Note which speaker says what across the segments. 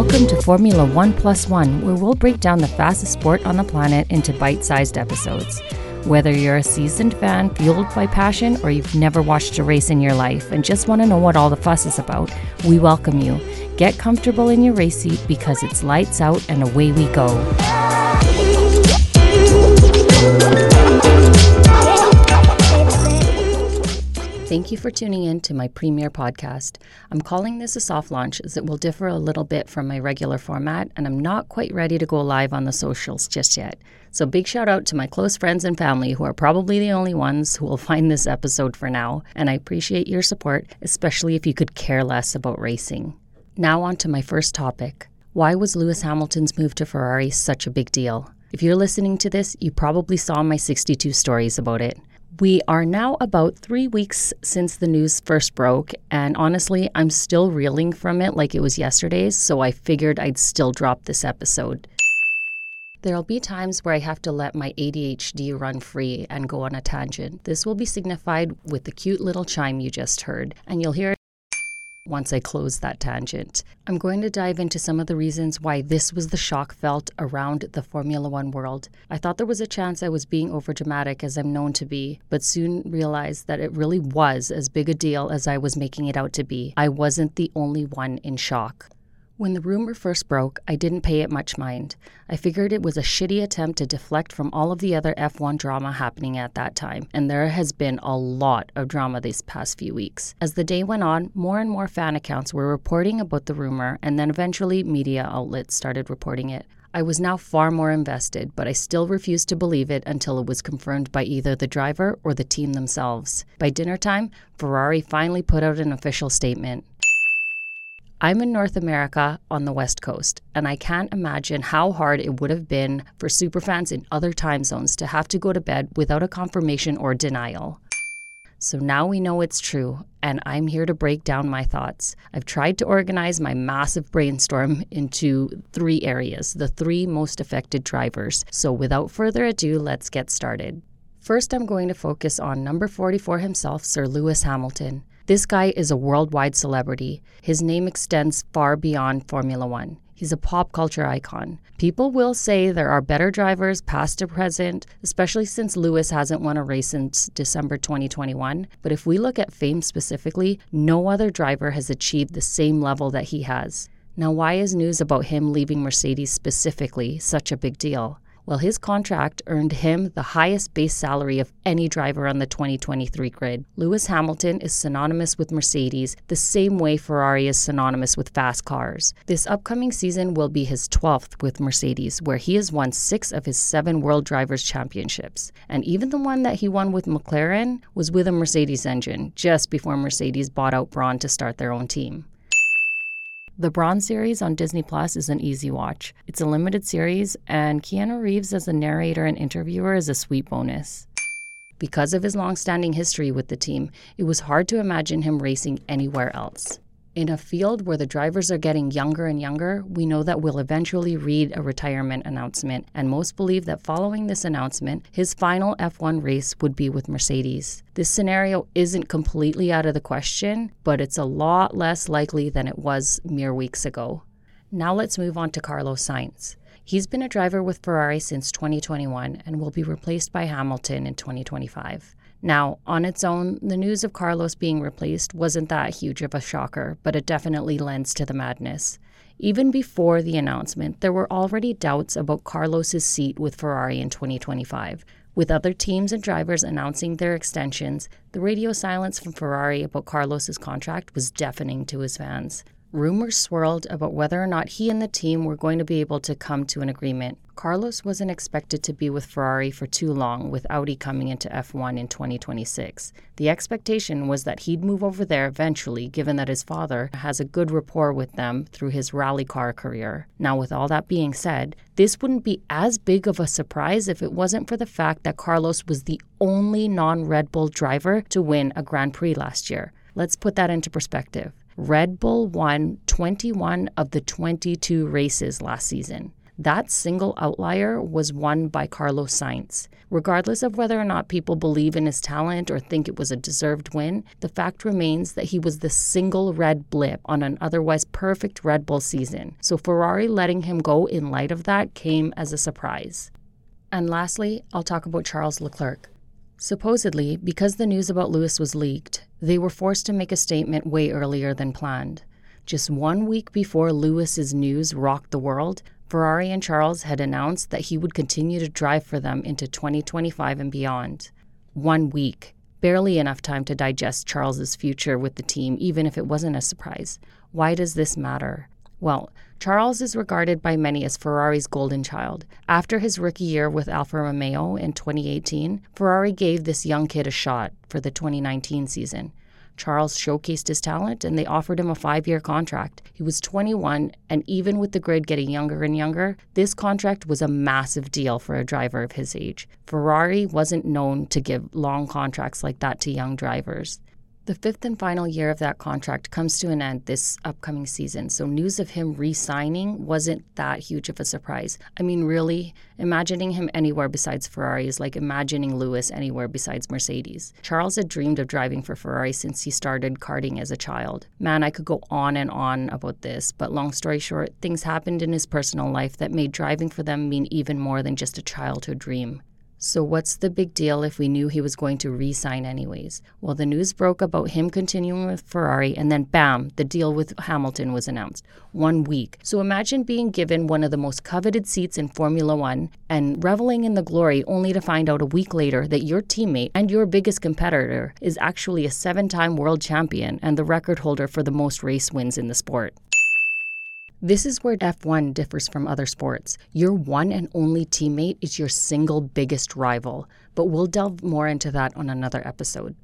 Speaker 1: Welcome to Formula One Plus One, where we'll break down the fastest sport on the planet into bite sized episodes. Whether you're a seasoned fan fueled by passion or you've never watched a race in your life and just want to know what all the fuss is about, we welcome you. Get comfortable in your race seat because it's lights out and away we go. Thank you for tuning in to my premiere podcast. I'm calling this a soft launch as it will differ a little bit from my regular format, and I'm not quite ready to go live on the socials just yet. So, big shout out to my close friends and family who are probably the only ones who will find this episode for now, and I appreciate your support, especially if you could care less about racing. Now, on to my first topic. Why was Lewis Hamilton's move to Ferrari such a big deal? If you're listening to this, you probably saw my 62 stories about it. We are now about three weeks since the news first broke, and honestly, I'm still reeling from it like it was yesterday's, so I figured I'd still drop this episode. There'll be times where I have to let my ADHD run free and go on a tangent. This will be signified with the cute little chime you just heard, and you'll hear it once I close that tangent. I'm going to dive into some of the reasons why this was the shock felt around the Formula One world. I thought there was a chance I was being overdramatic as I'm known to be, but soon realized that it really was as big a deal as I was making it out to be. I wasn't the only one in shock. When the rumor first broke, I didn't pay it much mind. I figured it was a shitty attempt to deflect from all of the other F1 drama happening at that time, and there has been a lot of drama these past few weeks. As the day went on, more and more fan accounts were reporting about the rumor, and then eventually media outlets started reporting it. I was now far more invested, but I still refused to believe it until it was confirmed by either the driver or the team themselves. By dinner time, Ferrari finally put out an official statement. I'm in North America on the West Coast, and I can't imagine how hard it would have been for superfans in other time zones to have to go to bed without a confirmation or denial. So now we know it's true, and I'm here to break down my thoughts. I've tried to organize my massive brainstorm into three areas, the three most affected drivers. So without further ado, let's get started. First, I'm going to focus on number 44 himself, Sir Lewis Hamilton. This guy is a worldwide celebrity. His name extends far beyond Formula One. He's a pop culture icon. People will say there are better drivers, past to present, especially since Lewis hasn't won a race since December 2021. But if we look at fame specifically, no other driver has achieved the same level that he has. Now, why is news about him leaving Mercedes specifically such a big deal? Well, his contract earned him the highest base salary of any driver on the 2023 grid. Lewis Hamilton is synonymous with Mercedes the same way Ferrari is synonymous with fast cars. This upcoming season will be his 12th with Mercedes, where he has won six of his seven World Drivers' Championships. And even the one that he won with McLaren was with a Mercedes engine, just before Mercedes bought out Brawn to start their own team. The Brawn series on Disney Plus is an easy watch. It's a limited series, and Keanu Reeves as a narrator and interviewer is a sweet bonus. Because of his long standing history with the team, it was hard to imagine him racing anywhere else. In a field where the drivers are getting younger and younger, we know that we'll eventually read a retirement announcement, and most believe that following this announcement, his final F1 race would be with Mercedes. This scenario isn't completely out of the question, but it's a lot less likely than it was mere weeks ago. Now let's move on to Carlos Sainz. He's been a driver with Ferrari since 2021 and will be replaced by Hamilton in 2025. Now, on its own, the news of Carlos being replaced wasn't that huge of a shocker, but it definitely lends to the madness. Even before the announcement, there were already doubts about Carlos's seat with Ferrari in 2025. With other teams and drivers announcing their extensions, the radio silence from Ferrari about Carlos's contract was deafening to his fans. Rumors swirled about whether or not he and the team were going to be able to come to an agreement. Carlos wasn't expected to be with Ferrari for too long, with Audi coming into F1 in 2026. The expectation was that he'd move over there eventually, given that his father has a good rapport with them through his rally car career. Now, with all that being said, this wouldn't be as big of a surprise if it wasn't for the fact that Carlos was the only non Red Bull driver to win a Grand Prix last year. Let's put that into perspective. Red Bull won 21 of the 22 races last season. That single outlier was won by Carlos Sainz. Regardless of whether or not people believe in his talent or think it was a deserved win, the fact remains that he was the single red blip on an otherwise perfect Red Bull season. So Ferrari letting him go in light of that came as a surprise. And lastly, I'll talk about Charles Leclerc. Supposedly, because the news about Lewis was leaked, they were forced to make a statement way earlier than planned. Just one week before Lewis's news rocked the world, Ferrari and Charles had announced that he would continue to drive for them into 2025 and beyond. One week, barely enough time to digest Charles's future with the team, even if it wasn't a surprise. Why does this matter? Well, Charles is regarded by many as Ferrari's golden child. After his rookie year with Alfa Romeo in 2018, Ferrari gave this young kid a shot for the 2019 season. Charles showcased his talent and they offered him a five year contract. He was 21, and even with the grid getting younger and younger, this contract was a massive deal for a driver of his age. Ferrari wasn't known to give long contracts like that to young drivers. The fifth and final year of that contract comes to an end this upcoming season, so news of him re signing wasn't that huge of a surprise. I mean, really, imagining him anywhere besides Ferrari is like imagining Lewis anywhere besides Mercedes. Charles had dreamed of driving for Ferrari since he started karting as a child. Man, I could go on and on about this, but long story short, things happened in his personal life that made driving for them mean even more than just a childhood dream. So, what's the big deal if we knew he was going to re sign anyways? Well, the news broke about him continuing with Ferrari, and then bam, the deal with Hamilton was announced. One week. So, imagine being given one of the most coveted seats in Formula One and reveling in the glory only to find out a week later that your teammate and your biggest competitor is actually a seven time world champion and the record holder for the most race wins in the sport. This is where F1 differs from other sports. Your one and only teammate is your single biggest rival, but we'll delve more into that on another episode.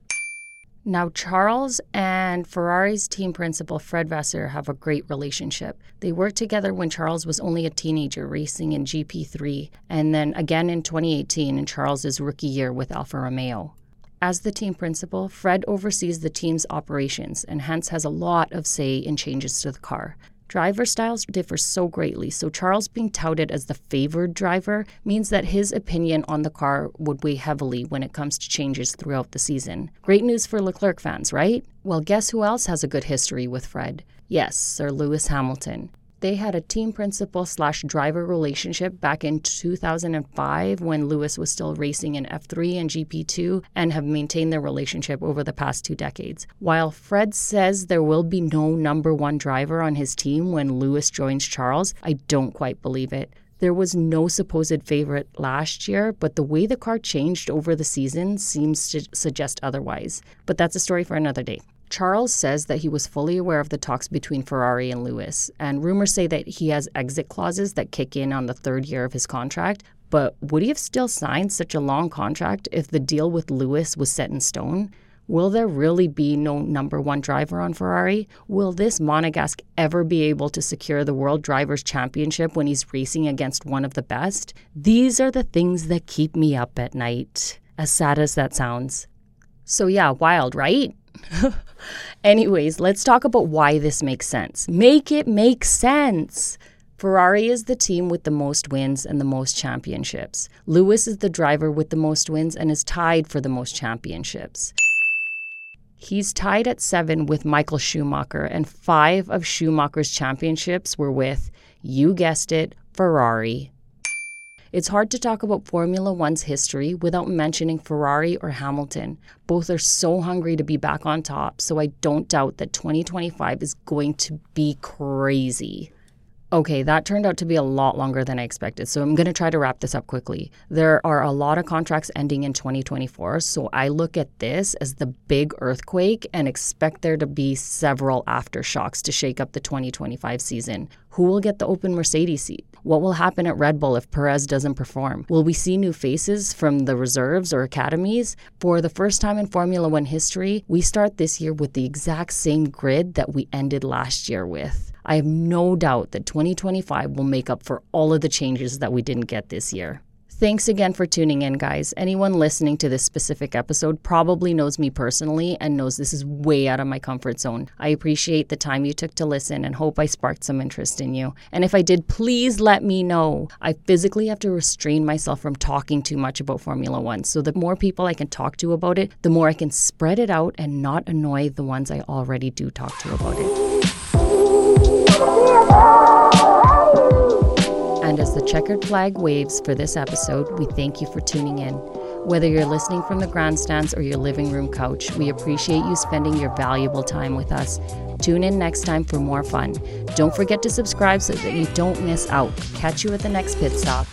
Speaker 1: Now, Charles and Ferrari's team principal Fred Vasseur have a great relationship. They worked together when Charles was only a teenager racing in GP3, and then again in 2018 in Charles's rookie year with Alfa Romeo. As the team principal, Fred oversees the team's operations and hence has a lot of say in changes to the car. Driver styles differ so greatly, so Charles being touted as the favored driver means that his opinion on the car would weigh heavily when it comes to changes throughout the season. Great news for Leclerc fans, right? Well, guess who else has a good history with Fred? Yes, Sir Lewis Hamilton. They had a team principal slash driver relationship back in 2005 when Lewis was still racing in F3 and GP2 and have maintained their relationship over the past two decades. While Fred says there will be no number one driver on his team when Lewis joins Charles, I don't quite believe it. There was no supposed favorite last year, but the way the car changed over the season seems to suggest otherwise. But that's a story for another day. Charles says that he was fully aware of the talks between Ferrari and Lewis, and rumors say that he has exit clauses that kick in on the third year of his contract. But would he have still signed such a long contract if the deal with Lewis was set in stone? Will there really be no number one driver on Ferrari? Will this Monegasque ever be able to secure the World Drivers' Championship when he's racing against one of the best? These are the things that keep me up at night, as sad as that sounds. So, yeah, wild, right? Anyways, let's talk about why this makes sense. Make it make sense. Ferrari is the team with the most wins and the most championships. Lewis is the driver with the most wins and is tied for the most championships. He's tied at seven with Michael Schumacher, and five of Schumacher's championships were with, you guessed it, Ferrari. It's hard to talk about Formula One's history without mentioning Ferrari or Hamilton. Both are so hungry to be back on top, so I don't doubt that 2025 is going to be crazy. Okay, that turned out to be a lot longer than I expected, so I'm going to try to wrap this up quickly. There are a lot of contracts ending in 2024, so I look at this as the big earthquake and expect there to be several aftershocks to shake up the 2025 season. Who will get the open Mercedes seat? What will happen at Red Bull if Perez doesn't perform? Will we see new faces from the reserves or academies? For the first time in Formula One history, we start this year with the exact same grid that we ended last year with. I have no doubt that 2025 will make up for all of the changes that we didn't get this year. Thanks again for tuning in, guys. Anyone listening to this specific episode probably knows me personally and knows this is way out of my comfort zone. I appreciate the time you took to listen and hope I sparked some interest in you. And if I did, please let me know. I physically have to restrain myself from talking too much about Formula One. So the more people I can talk to about it, the more I can spread it out and not annoy the ones I already do talk to about it. And as the checkered flag waves for this episode, we thank you for tuning in. Whether you're listening from the grandstands or your living room couch, we appreciate you spending your valuable time with us. Tune in next time for more fun. Don't forget to subscribe so that you don't miss out. Catch you at the next pit stop.